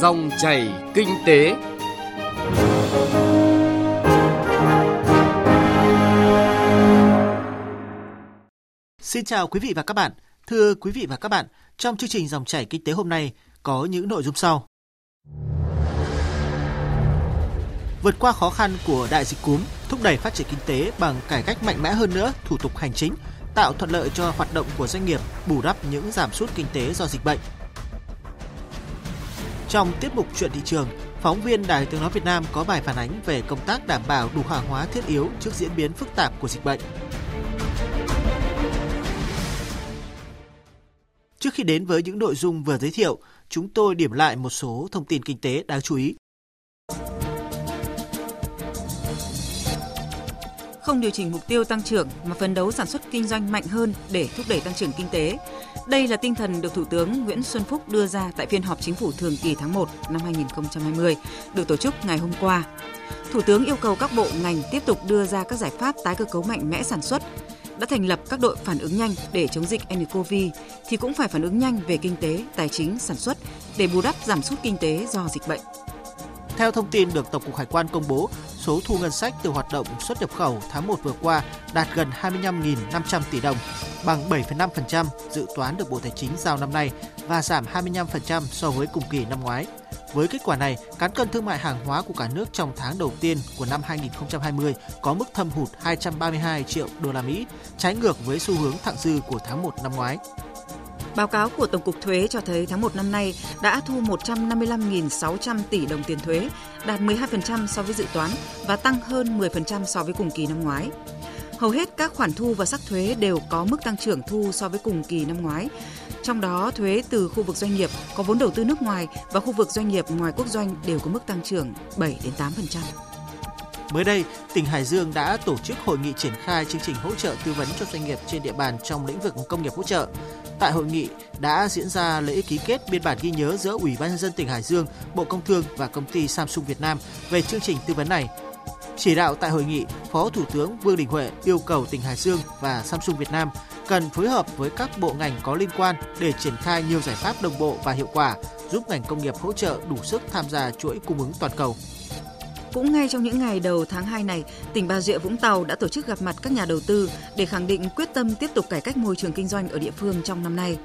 Dòng chảy kinh tế. Xin chào quý vị và các bạn. Thưa quý vị và các bạn, trong chương trình Dòng chảy kinh tế hôm nay có những nội dung sau. Vượt qua khó khăn của đại dịch cúm, thúc đẩy phát triển kinh tế bằng cải cách mạnh mẽ hơn nữa thủ tục hành chính, tạo thuận lợi cho hoạt động của doanh nghiệp, bù đắp những giảm sút kinh tế do dịch bệnh. Trong tiết mục chuyện thị trường, phóng viên Đài Tiếng nói Việt Nam có bài phản ánh về công tác đảm bảo đủ hàng hóa thiết yếu trước diễn biến phức tạp của dịch bệnh. Trước khi đến với những nội dung vừa giới thiệu, chúng tôi điểm lại một số thông tin kinh tế đáng chú ý. Không điều chỉnh mục tiêu tăng trưởng mà phấn đấu sản xuất kinh doanh mạnh hơn để thúc đẩy tăng trưởng kinh tế. Đây là tinh thần được Thủ tướng Nguyễn Xuân Phúc đưa ra tại phiên họp chính phủ thường kỳ tháng 1 năm 2020 được tổ chức ngày hôm qua. Thủ tướng yêu cầu các bộ ngành tiếp tục đưa ra các giải pháp tái cơ cấu mạnh mẽ sản xuất, đã thành lập các đội phản ứng nhanh để chống dịch nCoV thì cũng phải phản ứng nhanh về kinh tế, tài chính, sản xuất để bù đắp giảm sút kinh tế do dịch bệnh. Theo thông tin được Tổng cục Hải quan công bố, số thu ngân sách từ hoạt động xuất nhập khẩu tháng 1 vừa qua đạt gần 25.500 tỷ đồng, bằng 7,5% dự toán được Bộ Tài chính giao năm nay và giảm 25% so với cùng kỳ năm ngoái. Với kết quả này, cán cân thương mại hàng hóa của cả nước trong tháng đầu tiên của năm 2020 có mức thâm hụt 232 triệu đô la Mỹ, trái ngược với xu hướng thặng dư của tháng 1 năm ngoái. Báo cáo của Tổng cục Thuế cho thấy tháng 1 năm nay đã thu 155.600 tỷ đồng tiền thuế, đạt 12% so với dự toán và tăng hơn 10% so với cùng kỳ năm ngoái. Hầu hết các khoản thu và sắc thuế đều có mức tăng trưởng thu so với cùng kỳ năm ngoái. Trong đó, thuế từ khu vực doanh nghiệp có vốn đầu tư nước ngoài và khu vực doanh nghiệp ngoài quốc doanh đều có mức tăng trưởng 7 đến 8%. Mới đây, tỉnh Hải Dương đã tổ chức hội nghị triển khai chương trình hỗ trợ tư vấn cho doanh nghiệp trên địa bàn trong lĩnh vực công nghiệp hỗ trợ. Tại hội nghị đã diễn ra lễ ký kết biên bản ghi nhớ giữa Ủy ban nhân dân tỉnh Hải Dương, Bộ Công Thương và công ty Samsung Việt Nam về chương trình tư vấn này. Chỉ đạo tại hội nghị, Phó Thủ tướng Vương Đình Huệ yêu cầu tỉnh Hải Dương và Samsung Việt Nam cần phối hợp với các bộ ngành có liên quan để triển khai nhiều giải pháp đồng bộ và hiệu quả, giúp ngành công nghiệp hỗ trợ đủ sức tham gia chuỗi cung ứng toàn cầu. Cũng ngay trong những ngày đầu tháng 2 này, tỉnh Bà Rịa Vũng Tàu đã tổ chức gặp mặt các nhà đầu tư để khẳng định quyết tâm tiếp tục cải cách môi trường kinh doanh ở địa phương trong năm nay.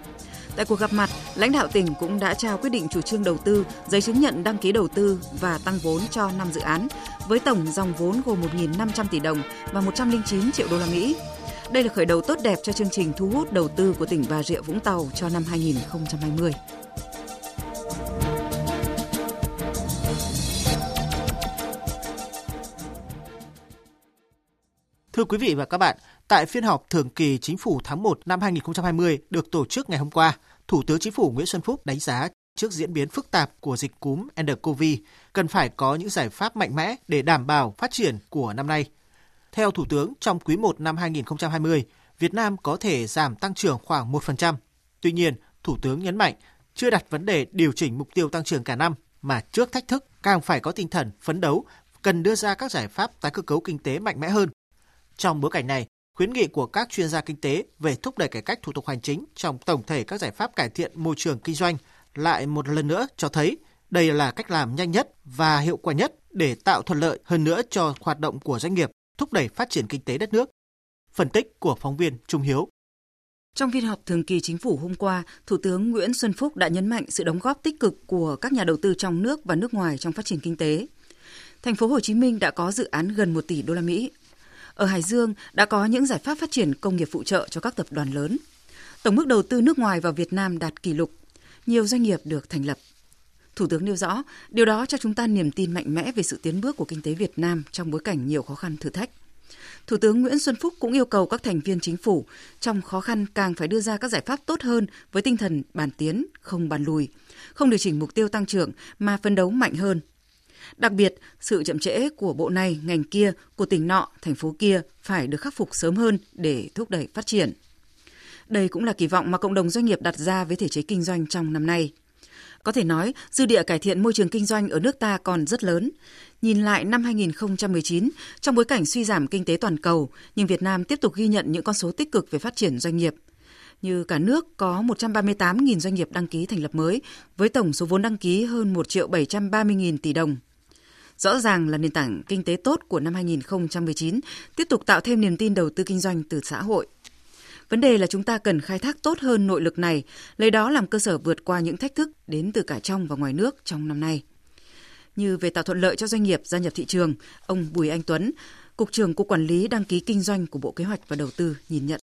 Tại cuộc gặp mặt, lãnh đạo tỉnh cũng đã trao quyết định chủ trương đầu tư, giấy chứng nhận đăng ký đầu tư và tăng vốn cho 5 dự án với tổng dòng vốn gồm 1.500 tỷ đồng và 109 triệu đô la Mỹ. Đây là khởi đầu tốt đẹp cho chương trình thu hút đầu tư của tỉnh Bà Rịa Vũng Tàu cho năm 2020. Thưa quý vị và các bạn, tại phiên họp thường kỳ chính phủ tháng 1 năm 2020 được tổ chức ngày hôm qua, Thủ tướng Chính phủ Nguyễn Xuân Phúc đánh giá trước diễn biến phức tạp của dịch cúm nCoV cần phải có những giải pháp mạnh mẽ để đảm bảo phát triển của năm nay. Theo Thủ tướng, trong quý 1 năm 2020, Việt Nam có thể giảm tăng trưởng khoảng 1%. Tuy nhiên, Thủ tướng nhấn mạnh chưa đặt vấn đề điều chỉnh mục tiêu tăng trưởng cả năm mà trước thách thức càng phải có tinh thần phấn đấu, cần đưa ra các giải pháp tái cơ cấu kinh tế mạnh mẽ hơn trong bối cảnh này, khuyến nghị của các chuyên gia kinh tế về thúc đẩy cải cách thủ tục hành chính trong tổng thể các giải pháp cải thiện môi trường kinh doanh lại một lần nữa cho thấy đây là cách làm nhanh nhất và hiệu quả nhất để tạo thuận lợi hơn nữa cho hoạt động của doanh nghiệp, thúc đẩy phát triển kinh tế đất nước. Phân tích của phóng viên Trung Hiếu. Trong phiên họp thường kỳ chính phủ hôm qua, Thủ tướng Nguyễn Xuân Phúc đã nhấn mạnh sự đóng góp tích cực của các nhà đầu tư trong nước và nước ngoài trong phát triển kinh tế. Thành phố Hồ Chí Minh đã có dự án gần 1 tỷ đô la Mỹ ở Hải Dương đã có những giải pháp phát triển công nghiệp phụ trợ cho các tập đoàn lớn. Tổng mức đầu tư nước ngoài vào Việt Nam đạt kỷ lục. Nhiều doanh nghiệp được thành lập. Thủ tướng nêu rõ, điều đó cho chúng ta niềm tin mạnh mẽ về sự tiến bước của kinh tế Việt Nam trong bối cảnh nhiều khó khăn thử thách. Thủ tướng Nguyễn Xuân Phúc cũng yêu cầu các thành viên chính phủ trong khó khăn càng phải đưa ra các giải pháp tốt hơn với tinh thần bàn tiến, không bàn lùi, không điều chỉnh mục tiêu tăng trưởng mà phấn đấu mạnh hơn, Đặc biệt, sự chậm trễ của bộ này, ngành kia, của tỉnh nọ, thành phố kia phải được khắc phục sớm hơn để thúc đẩy phát triển. Đây cũng là kỳ vọng mà cộng đồng doanh nghiệp đặt ra với thể chế kinh doanh trong năm nay. Có thể nói, dư địa cải thiện môi trường kinh doanh ở nước ta còn rất lớn. Nhìn lại năm 2019, trong bối cảnh suy giảm kinh tế toàn cầu, nhưng Việt Nam tiếp tục ghi nhận những con số tích cực về phát triển doanh nghiệp. như cả nước có 138.000 doanh nghiệp đăng ký thành lập mới với tổng số vốn đăng ký hơn 1 triệu 730 nghìn tỷ đồng. Rõ ràng là nền tảng kinh tế tốt của năm 2019 tiếp tục tạo thêm niềm tin đầu tư kinh doanh từ xã hội. Vấn đề là chúng ta cần khai thác tốt hơn nội lực này, lấy đó làm cơ sở vượt qua những thách thức đến từ cả trong và ngoài nước trong năm nay. Như về tạo thuận lợi cho doanh nghiệp gia nhập thị trường, ông Bùi Anh Tuấn, Cục trưởng Cục Quản lý Đăng ký Kinh doanh của Bộ Kế hoạch và Đầu tư nhìn nhận.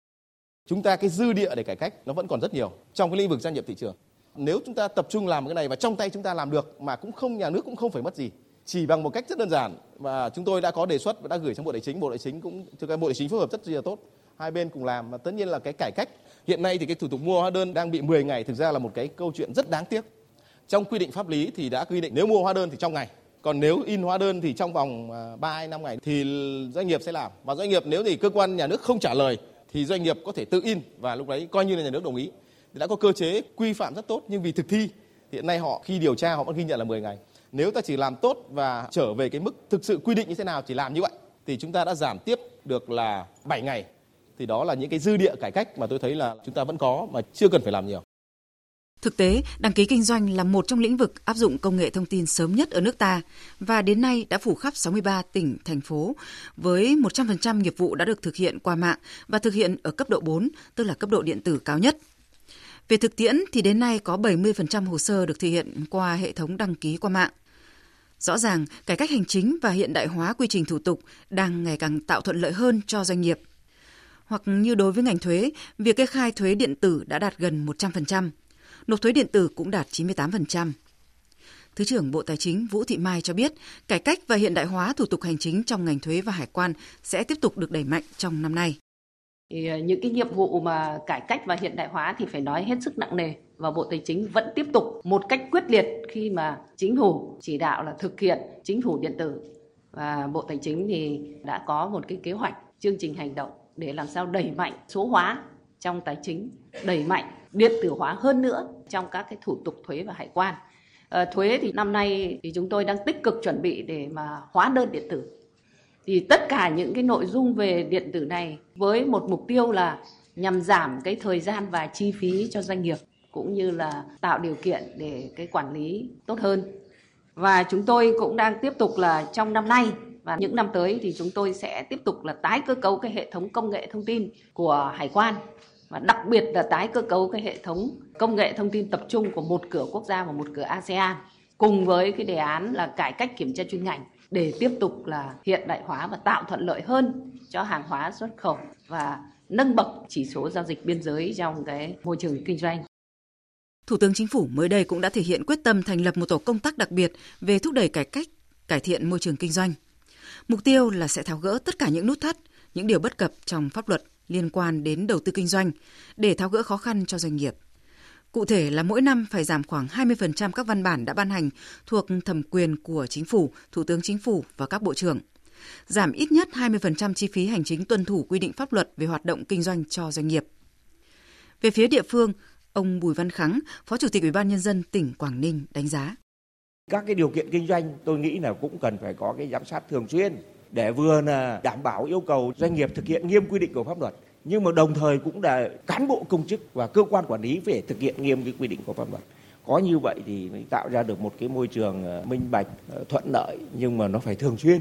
Chúng ta cái dư địa để cải cách nó vẫn còn rất nhiều trong cái lĩnh vực gia nhập thị trường. Nếu chúng ta tập trung làm cái này và trong tay chúng ta làm được mà cũng không nhà nước cũng không phải mất gì chỉ bằng một cách rất đơn giản và chúng tôi đã có đề xuất và đã gửi sang bộ tài chính. Bộ tài chính cũng, thực ra bộ tài chính phối hợp rất là tốt. Hai bên cùng làm và tất nhiên là cái cải cách. Hiện nay thì cái thủ tục mua hóa đơn đang bị 10 ngày, thực ra là một cái câu chuyện rất đáng tiếc. Trong quy định pháp lý thì đã quy định nếu mua hóa đơn thì trong ngày. Còn nếu in hóa đơn thì trong vòng à, 3 hay 5 ngày thì doanh nghiệp sẽ làm. Và doanh nghiệp nếu thì cơ quan nhà nước không trả lời thì doanh nghiệp có thể tự in và lúc đấy coi như là nhà nước đồng ý. Thì đã có cơ chế quy phạm rất tốt nhưng vì thực thi hiện nay họ khi điều tra họ vẫn ghi nhận là 10 ngày nếu ta chỉ làm tốt và trở về cái mức thực sự quy định như thế nào chỉ làm như vậy thì chúng ta đã giảm tiếp được là 7 ngày. Thì đó là những cái dư địa cải cách mà tôi thấy là chúng ta vẫn có mà chưa cần phải làm nhiều. Thực tế, đăng ký kinh doanh là một trong lĩnh vực áp dụng công nghệ thông tin sớm nhất ở nước ta và đến nay đã phủ khắp 63 tỉnh, thành phố với 100% nghiệp vụ đã được thực hiện qua mạng và thực hiện ở cấp độ 4, tức là cấp độ điện tử cao nhất. Về thực tiễn thì đến nay có 70% hồ sơ được thực hiện qua hệ thống đăng ký qua mạng. Rõ ràng, cải cách hành chính và hiện đại hóa quy trình thủ tục đang ngày càng tạo thuận lợi hơn cho doanh nghiệp. Hoặc như đối với ngành thuế, việc kê khai thuế điện tử đã đạt gần 100%, nộp thuế điện tử cũng đạt 98%. Thứ trưởng Bộ Tài chính Vũ Thị Mai cho biết, cải cách và hiện đại hóa thủ tục hành chính trong ngành thuế và hải quan sẽ tiếp tục được đẩy mạnh trong năm nay. Thì ờ, những cái nhiệm vụ mà cải cách và hiện đại hóa thì phải nói hết sức nặng nề và Bộ Tài chính vẫn tiếp tục một cách quyết liệt khi mà chính phủ chỉ đạo là thực hiện chính phủ điện tử và Bộ Tài chính thì đã có một cái kế hoạch chương trình hành động để làm sao đẩy mạnh số hóa trong tài chính, đẩy mạnh điện tử hóa hơn nữa trong các cái thủ tục thuế và hải quan. À, thuế thì năm nay thì chúng tôi đang tích cực chuẩn bị để mà hóa đơn điện tử. Thì tất cả những cái nội dung về điện tử này với một mục tiêu là nhằm giảm cái thời gian và chi phí cho doanh nghiệp, cũng như là tạo điều kiện để cái quản lý tốt hơn. Và chúng tôi cũng đang tiếp tục là trong năm nay và những năm tới thì chúng tôi sẽ tiếp tục là tái cơ cấu cái hệ thống công nghệ thông tin của hải quan và đặc biệt là tái cơ cấu cái hệ thống công nghệ thông tin tập trung của một cửa quốc gia và một cửa ASEAN, cùng với cái đề án là cải cách kiểm tra chuyên ngành để tiếp tục là hiện đại hóa và tạo thuận lợi hơn cho hàng hóa xuất khẩu và nâng bậc chỉ số giao dịch biên giới trong cái môi trường kinh doanh. Thủ tướng Chính phủ mới đây cũng đã thể hiện quyết tâm thành lập một tổ công tác đặc biệt về thúc đẩy cải cách, cải thiện môi trường kinh doanh. Mục tiêu là sẽ tháo gỡ tất cả những nút thắt, những điều bất cập trong pháp luật liên quan đến đầu tư kinh doanh để tháo gỡ khó khăn cho doanh nghiệp. Cụ thể là mỗi năm phải giảm khoảng 20% các văn bản đã ban hành thuộc thẩm quyền của chính phủ, thủ tướng chính phủ và các bộ trưởng. Giảm ít nhất 20% chi phí hành chính tuân thủ quy định pháp luật về hoạt động kinh doanh cho doanh nghiệp. Về phía địa phương, Ông Bùi Văn Khắng, Phó Chủ tịch Ủy ban nhân dân tỉnh Quảng Ninh đánh giá. Các cái điều kiện kinh doanh tôi nghĩ là cũng cần phải có cái giám sát thường xuyên để vừa là đảm bảo yêu cầu doanh nghiệp thực hiện nghiêm quy định của pháp luật nhưng mà đồng thời cũng là cán bộ công chức và cơ quan quản lý phải thực hiện nghiêm cái quy định của pháp luật. Có như vậy thì mới tạo ra được một cái môi trường ờ, minh bạch ờ, thuận lợi, nhưng mà nó phải thường xuyên,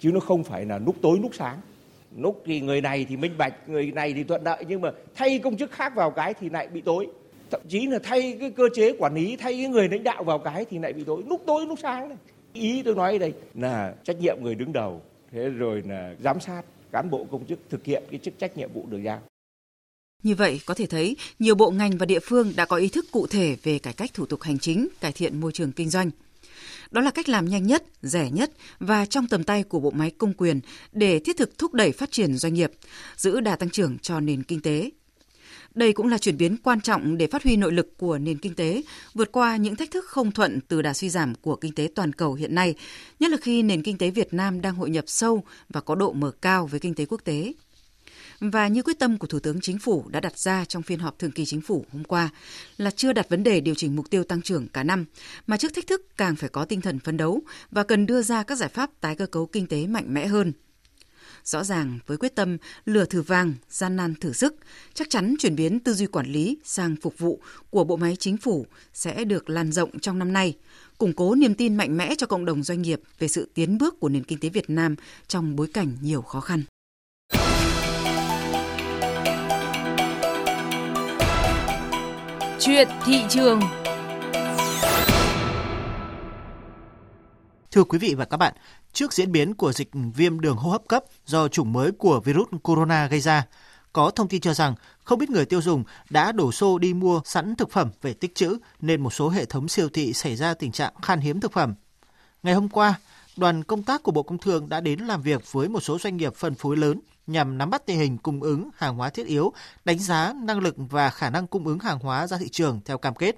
chứ nó không phải là lúc tối lúc sáng. Lúc thì người này thì minh bạch, người này thì thuận lợi, nhưng mà thay công chức khác vào cái thì lại bị tối. Thậm chí là thay cái cơ chế quản lý, thay cái người lãnh đạo vào cái thì lại bị tối, lúc tối lúc sáng này ý tôi nói đây là trách nhiệm người đứng đầu, thế rồi là giám sát cán bộ công chức thực hiện cái chức trách nhiệm vụ được giao như vậy, có thể thấy nhiều bộ ngành và địa phương đã có ý thức cụ thể về cải cách thủ tục hành chính, cải thiện môi trường kinh doanh. Đó là cách làm nhanh nhất, rẻ nhất và trong tầm tay của bộ máy công quyền để thiết thực thúc đẩy phát triển doanh nghiệp, giữ đà tăng trưởng cho nền kinh tế, đây cũng là chuyển biến quan trọng để phát huy nội lực của nền kinh tế, vượt qua những thách thức không thuận từ đà suy giảm của kinh tế toàn cầu hiện nay, nhất là khi nền kinh tế Việt Nam đang hội nhập sâu và có độ mở cao với kinh tế quốc tế. Và như quyết tâm của Thủ tướng Chính phủ đã đặt ra trong phiên họp thường kỳ Chính phủ hôm qua là chưa đặt vấn đề điều chỉnh mục tiêu tăng trưởng cả năm, mà trước thách thức càng phải có tinh thần phấn đấu và cần đưa ra các giải pháp tái cơ cấu kinh tế mạnh mẽ hơn – Rõ ràng với quyết tâm lừa thử vàng, gian nan thử sức, chắc chắn chuyển biến tư duy quản lý sang phục vụ của bộ máy chính phủ sẽ được lan rộng trong năm nay, củng cố niềm tin mạnh mẽ cho cộng đồng doanh nghiệp về sự tiến bước của nền kinh tế Việt Nam trong bối cảnh nhiều khó khăn. Chuyện thị trường Thưa quý vị và các bạn, trước diễn biến của dịch viêm đường hô hấp cấp do chủng mới của virus corona gây ra, có thông tin cho rằng không biết người tiêu dùng đã đổ xô đi mua sẵn thực phẩm về tích trữ nên một số hệ thống siêu thị xảy ra tình trạng khan hiếm thực phẩm. Ngày hôm qua, đoàn công tác của Bộ Công Thương đã đến làm việc với một số doanh nghiệp phân phối lớn nhằm nắm bắt tình hình cung ứng hàng hóa thiết yếu, đánh giá năng lực và khả năng cung ứng hàng hóa ra thị trường theo cam kết.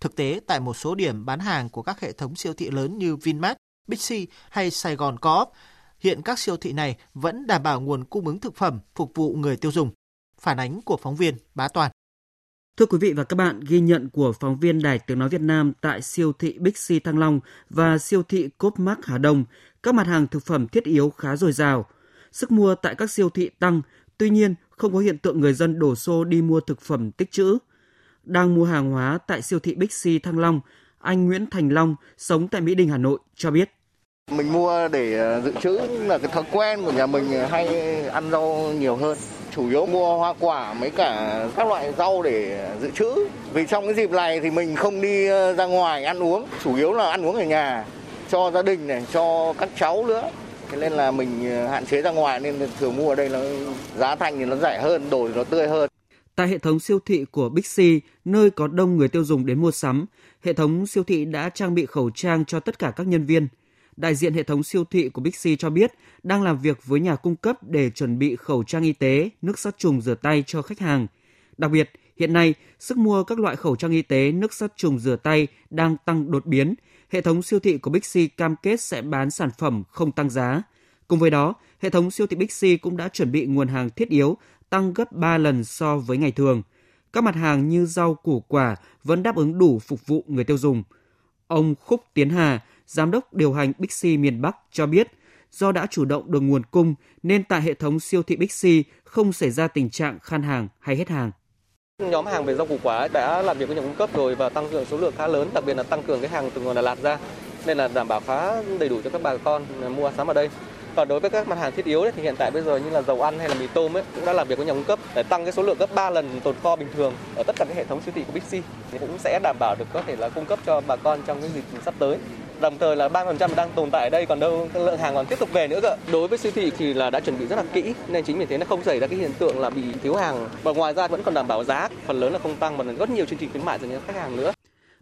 Thực tế, tại một số điểm bán hàng của các hệ thống siêu thị lớn như Vinmart, Bixi hay Sài Gòn Co-op, hiện các siêu thị này vẫn đảm bảo nguồn cung ứng thực phẩm phục vụ người tiêu dùng. Phản ánh của phóng viên Bá Toàn. Thưa quý vị và các bạn, ghi nhận của phóng viên Đài Tiếng Nói Việt Nam tại siêu thị Bixi Thăng Long và siêu thị Copmark Hà Đông, các mặt hàng thực phẩm thiết yếu khá dồi dào. Sức mua tại các siêu thị tăng, tuy nhiên không có hiện tượng người dân đổ xô đi mua thực phẩm tích trữ. Đang mua hàng hóa tại siêu thị Bixi Thăng Long, anh Nguyễn Thành Long, sống tại Mỹ Đình, Hà Nội, cho biết. Mình mua để ờ, dự trữ là cái thói quen của nhà mình ờ, hay ăn rau nhiều hơn. Chủ yếu mua hoa quả mấy cả các loại rau để ờ, dự trữ. Vì trong cái dịp này thì mình không đi ra ngoài ăn uống, chủ yếu là ăn uống ở nhà cho gia đình này, cho các cháu nữa. Thế nên là mình hạn chế ra ngoài nên thường mua ở đây nó giá thành thì nó rẻ hơn, đồ thì nó tươi hơn. Tại hệ thống siêu thị của Bixi, nơi có đông người tiêu dùng đến mua sắm, hệ thống siêu thị đã trang bị khẩu trang cho tất cả các nhân viên. Đại diện hệ thống siêu thị của Bixi cho biết đang làm việc với nhà cung cấp để chuẩn bị khẩu trang y tế, nước sát trùng rửa tay cho khách hàng. Đặc biệt, hiện nay, sức mua các loại khẩu trang y tế, nước sát trùng rửa tay đang tăng đột biến. Hệ thống siêu thị của Bixi cam kết sẽ bán sản phẩm không tăng giá. Cùng với đó, hệ thống siêu thị Bixi cũng đã chuẩn bị nguồn hàng thiết yếu tăng gấp 3 lần so với ngày thường. Các mặt hàng như rau củ quả vẫn đáp ứng đủ phục vụ người tiêu dùng. Ông Khúc Tiến Hà, giám đốc điều hành Bixi miền Bắc cho biết, do đã chủ động được nguồn cung nên tại hệ thống siêu thị Bixi không xảy ra tình trạng khan hàng hay hết hàng. Nhóm hàng về rau củ quả đã làm việc với nhà cung cấp rồi và tăng cường số lượng khá lớn, đặc biệt là tăng cường cái hàng từ nguồn Đà Lạt ra nên là đảm bảo khá đầy đủ cho các bà con mua sắm ở đây. Còn đối với các mặt hàng thiết yếu ấy, thì hiện tại bây giờ như là dầu ăn hay là mì tôm ấy, cũng đã làm việc với nhà cung cấp để tăng cái số lượng gấp 3 lần tồn kho bình thường ở tất cả các hệ thống siêu thị của Bixi thì cũng sẽ đảm bảo được có thể là cung cấp cho bà con trong cái dịp sắp tới đồng thời là 3% đang tồn tại ở đây còn đâu lượng hàng còn tiếp tục về nữa cơ. Đối với siêu thị thì là đã chuẩn bị rất là kỹ nên chính vì thế nó không xảy ra cái hiện tượng là bị thiếu hàng và ngoài ra vẫn còn đảm bảo giá, phần lớn là không tăng mà rất nhiều chương trình khuyến mại dành cho khách hàng nữa.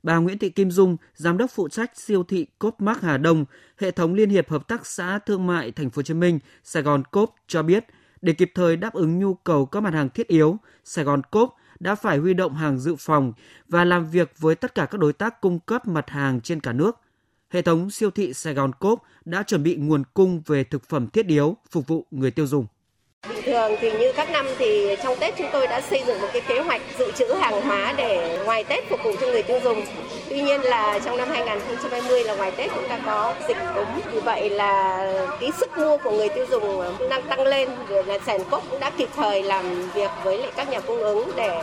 Bà Nguyễn Thị Kim Dung, giám đốc phụ trách siêu thị Copmark Hà Đông, hệ thống liên hiệp hợp tác xã thương mại Thành phố Hồ Chí Minh, Sài Gòn Cốp cho biết, để kịp thời đáp ứng nhu cầu các mặt hàng thiết yếu, Sài Gòn Cốp đã phải huy động hàng dự phòng và làm việc với tất cả các đối tác cung cấp mặt hàng trên cả nước. Hệ thống siêu thị Sài Gòn Cốp đã chuẩn bị nguồn cung về thực phẩm thiết yếu phục vụ người tiêu dùng. Thường thì như các năm thì trong Tết chúng tôi đã xây dựng một cái kế hoạch dự trữ hàng hóa để ngoài Tết phục vụ cho người tiêu dùng. Tuy nhiên là trong năm 2020 là ngoài Tết cũng đã có dịch cúm. Vì vậy là cái sức mua của người tiêu dùng đang tăng lên. Rồi là sản Cốc cũng đã kịp thời làm việc với lại các nhà cung ứng để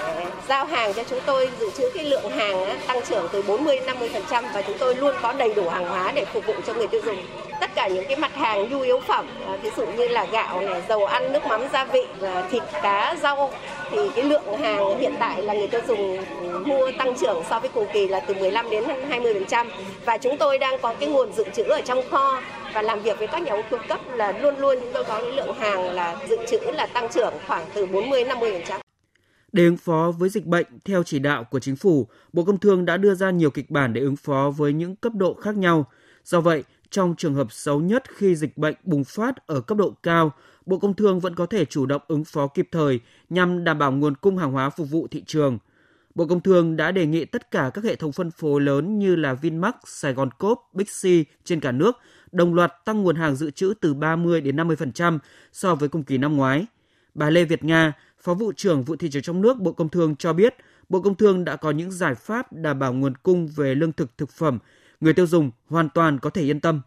giao hàng cho chúng tôi, dự trữ cái lượng hàng tăng trưởng từ 40 đến 50% và chúng tôi luôn có đầy đủ hàng hóa để phục vụ cho người tiêu dùng tất cả những cái mặt hàng nhu yếu phẩm à, ví dụ như là gạo này, dầu ăn, nước mắm gia vị và thịt cá rau thì cái lượng hàng hiện tại là người tiêu dùng mua tăng trưởng so với cùng kỳ là từ 15 đến 20% và chúng tôi đang có cái nguồn dự trữ ở trong kho và làm việc với các nhà cung cấp là luôn luôn chúng tôi có cái lượng hàng là dự trữ là tăng trưởng khoảng từ 40 đến 50%. Để ứng phó với dịch bệnh, theo chỉ đạo của chính phủ, Bộ Công Thương đã đưa ra nhiều kịch bản để ứng phó với những cấp độ khác nhau. Do vậy, trong trường hợp xấu nhất khi dịch bệnh bùng phát ở cấp độ cao, Bộ Công Thương vẫn có thể chủ động ứng phó kịp thời nhằm đảm bảo nguồn cung hàng hóa phục vụ thị trường. Bộ Công Thương đã đề nghị tất cả các hệ thống phân phối lớn như là Vinmark, Sài Gòn Coop, Bixi trên cả nước đồng loạt tăng nguồn hàng dự trữ từ 30 đến 50% so với cùng kỳ năm ngoái. Bà Lê Việt Nga, Phó vụ trưởng vụ thị trường trong nước Bộ Công Thương cho biết, Bộ Công Thương đã có những giải pháp đảm bảo nguồn cung về lương thực thực phẩm người tiêu dùng hoàn toàn có thể yên tâm.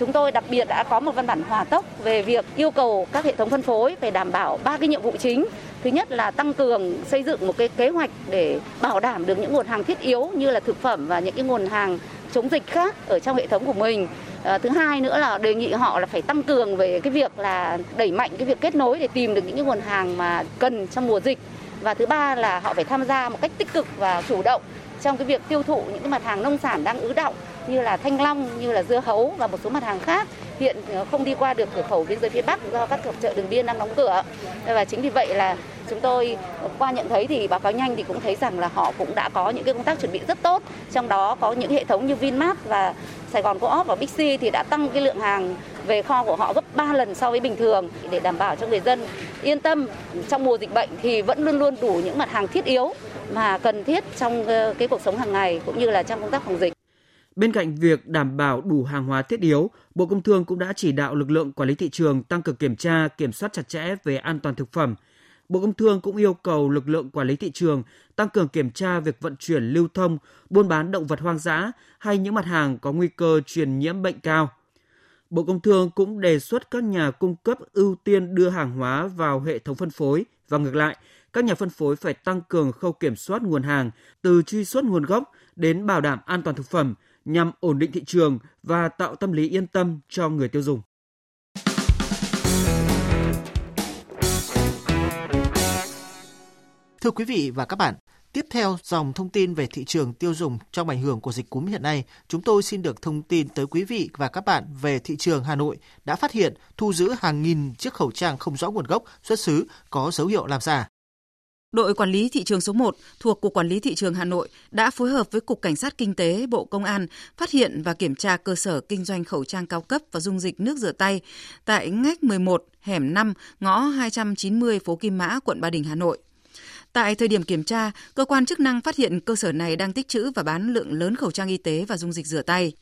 Chúng tôi đặc biệt đã có một văn bản hòa tốc về việc yêu cầu các hệ thống phân phối phải đảm bảo ba cái nhiệm vụ chính. Thứ nhất là tăng cường xây dựng một cái kế hoạch để bảo đảm được những nguồn hàng thiết yếu như là thực phẩm và những cái nguồn hàng chống dịch khác ở trong hệ thống của mình. À, thứ hai nữa là đề nghị họ là phải tăng cường về cái việc là đẩy mạnh cái việc kết nối để tìm được những cái nguồn hàng mà cần trong mùa dịch. Và thứ ba là họ phải tham gia một cách tích cực và chủ động trong cái việc tiêu thụ những cái mặt hàng nông sản đang ứ động như là thanh long, như là dưa hấu và một số mặt hàng khác hiện ờ, không đi qua được cửa khẩu biên giới phía Bắc do các chợ đường biên đang đóng cửa. Và chính vì vậy là chúng tôi ờ, qua nhận thấy thì báo cáo nhanh thì cũng thấy rằng là họ cũng đã có những cái công tác chuẩn bị rất tốt. Trong đó có những hệ thống như Vinmart và Sài Gòn Co-op và Bixi thì đã tăng cái lượng hàng về kho của họ gấp 3 lần so với bình thường để đảm bảo cho người dân yên tâm trong mùa dịch bệnh thì vẫn luôn luôn đủ những mặt hàng thiết yếu mà cần thiết trong ờ, cái cuộc sống hàng ngày cũng như là trong công tác phòng dịch. Bên cạnh việc đảm bảo đủ hàng hóa thiết yếu, Bộ Công Thương cũng đã chỉ đạo lực lượng quản lý thị trường tăng cường kiểm tra, kiểm soát chặt chẽ về an toàn thực phẩm. Bộ Công Thương cũng yêu cầu lực lượng quản lý thị trường tăng cường kiểm tra việc vận chuyển lưu thông, buôn bán động vật hoang dã hay những mặt hàng có nguy cơ truyền nhiễm bệnh cao. Bộ Công Thương cũng đề xuất các nhà cung cấp ưu tiên đưa hàng hóa vào hệ thống phân phối và ngược lại, các nhà phân phối phải tăng cường khâu kiểm soát nguồn hàng từ truy xuất nguồn gốc đến bảo đảm an toàn thực phẩm nhằm ổn định thị trường và tạo tâm lý yên tâm cho người tiêu dùng. Thưa quý vị và các bạn, tiếp theo dòng thông tin về thị trường tiêu dùng trong ảnh hưởng của dịch cúm hiện nay, chúng tôi xin được thông tin tới quý vị và các bạn về thị trường Hà Nội đã phát hiện thu giữ hàng nghìn chiếc khẩu trang không rõ nguồn gốc, xuất xứ có dấu hiệu làm giả. Đội quản lý thị trường số 1 thuộc Cục Quản lý Thị trường Hà Nội đã phối hợp với Cục Cảnh sát Kinh tế Bộ Công an phát hiện và kiểm tra cơ sở kinh doanh khẩu trang cao cấp và dung dịch nước rửa tay tại ngách 11, hẻm 5, ngõ 290 phố Kim Mã, quận Ba Đình, Hà Nội. Tại thời điểm kiểm tra, cơ quan chức năng phát hiện cơ sở này đang tích trữ và bán lượng lớn khẩu trang y tế và dung dịch rửa tay.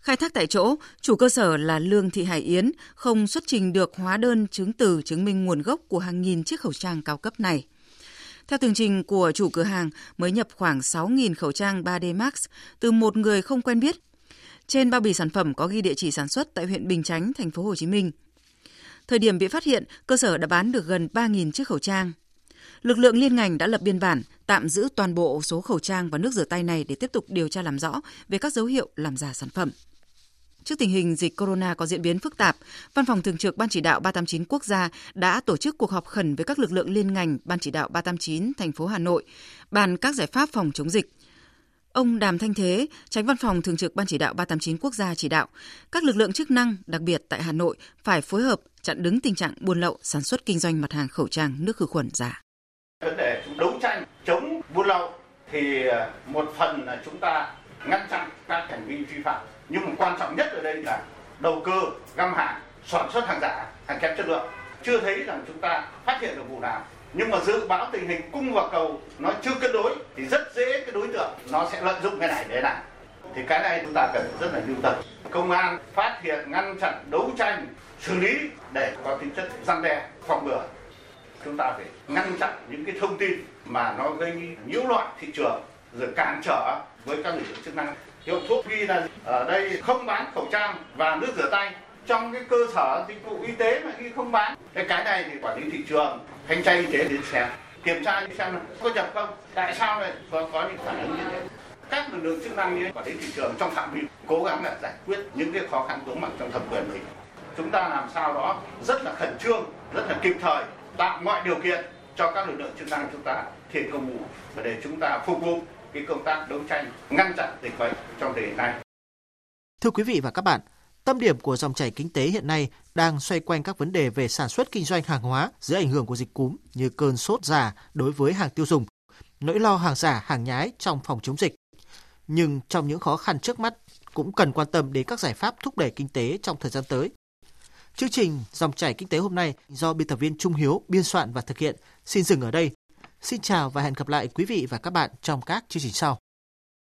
Khai thác tại chỗ, chủ cơ sở là Lương Thị Hải Yến không xuất trình được hóa đơn chứng từ chứng minh nguồn gốc của hàng nghìn chiếc khẩu trang cao cấp này. Theo tường trình của chủ cửa hàng, mới nhập khoảng 6.000 khẩu trang 3D Max từ một người không quen biết. Trên bao bì sản phẩm có ghi địa chỉ sản xuất tại huyện Bình Chánh, thành phố Hồ Chí Minh. Thời điểm bị phát hiện, cơ sở đã bán được gần 3.000 chiếc khẩu trang. Lực lượng liên ngành đã lập biên bản, tạm giữ toàn bộ số khẩu trang và nước rửa tay này để tiếp tục điều tra làm rõ về các dấu hiệu làm giả sản phẩm. Trước tình hình dịch corona có diễn biến phức tạp, Văn phòng Thường trực Ban Chỉ đạo 389 quốc gia đã tổ chức cuộc họp khẩn với các lực lượng liên ngành Ban Chỉ đạo 389 thành phố Hà Nội, bàn các giải pháp phòng chống dịch. Ông Đàm Thanh Thế, tránh văn phòng Thường trực Ban Chỉ đạo 389 quốc gia chỉ đạo, các lực lượng chức năng, đặc biệt tại Hà Nội, phải phối hợp chặn đứng tình trạng buôn lậu, sản xuất kinh doanh mặt hàng khẩu trang, nước khử khuẩn giả. Vấn đề đấu tranh chống buôn lậu thì ờ, một phần là chúng ta ngăn chặn các hành vi vi phạm nhưng mà quan trọng nhất ở đây là đầu cơ, găm hàng, sản xuất hàng giả, hàng kém chất lượng. Chưa thấy rằng chúng ta phát hiện được vụ nào. Nhưng mà dự báo tình hình cung và cầu nó chưa cân đối thì rất dễ cái đối tượng nó sẽ lợi dụng cái này để làm. Thì cái này chúng ta cần rất là lưu tâm. Công an phát hiện, ngăn chặn, đấu tranh, xử lý để có tính chất răn đe, phòng ngừa. Chúng ta phải ngăn chặn những cái thông tin mà nó gây nhiễu loạn thị trường, rồi cản trở với các lực lượng chức năng hiệu thuốc ghi là ở đây không bán khẩu trang và nước rửa tay. Trong cái cơ sở dịch vụ y tế mà ghi không bán. Cái cái này thì quản lý thị trường thanh tra y tế đến xem. Kiểm tra xem có nhập không? Tại sao lại có, có những phản ứng như thế? Các lực lượng chức năng như quản lý thị trường trong phạm vi cố gắng là giải quyết những cái khó khăn vướng mặt trong thẩm quyền mình. Chúng ta làm sao đó rất là khẩn trương rất là kịp thời tạo mọi điều kiện cho các lực lượng chức năng chúng ta thiện công vụ và để chúng ta phục vụ cái công tác đấu tranh ngăn chặn dịch bệnh trong thời điểm này. Thưa quý vị và các bạn, tâm điểm của dòng chảy kinh tế hiện nay đang xoay quanh các vấn đề về sản xuất kinh doanh hàng hóa dưới ảnh hưởng của dịch cúm như cơn sốt giả đối với hàng tiêu dùng, nỗi lo hàng giả, hàng nhái trong phòng chống dịch. Nhưng trong những khó khăn trước mắt cũng cần quan tâm đến các giải pháp thúc đẩy kinh tế trong thời gian tới. Chương trình Dòng chảy kinh tế hôm nay do biên tập viên Trung Hiếu biên soạn và thực hiện xin dừng ở đây. Xin chào và hẹn gặp lại quý vị và các bạn trong các chương trình sau.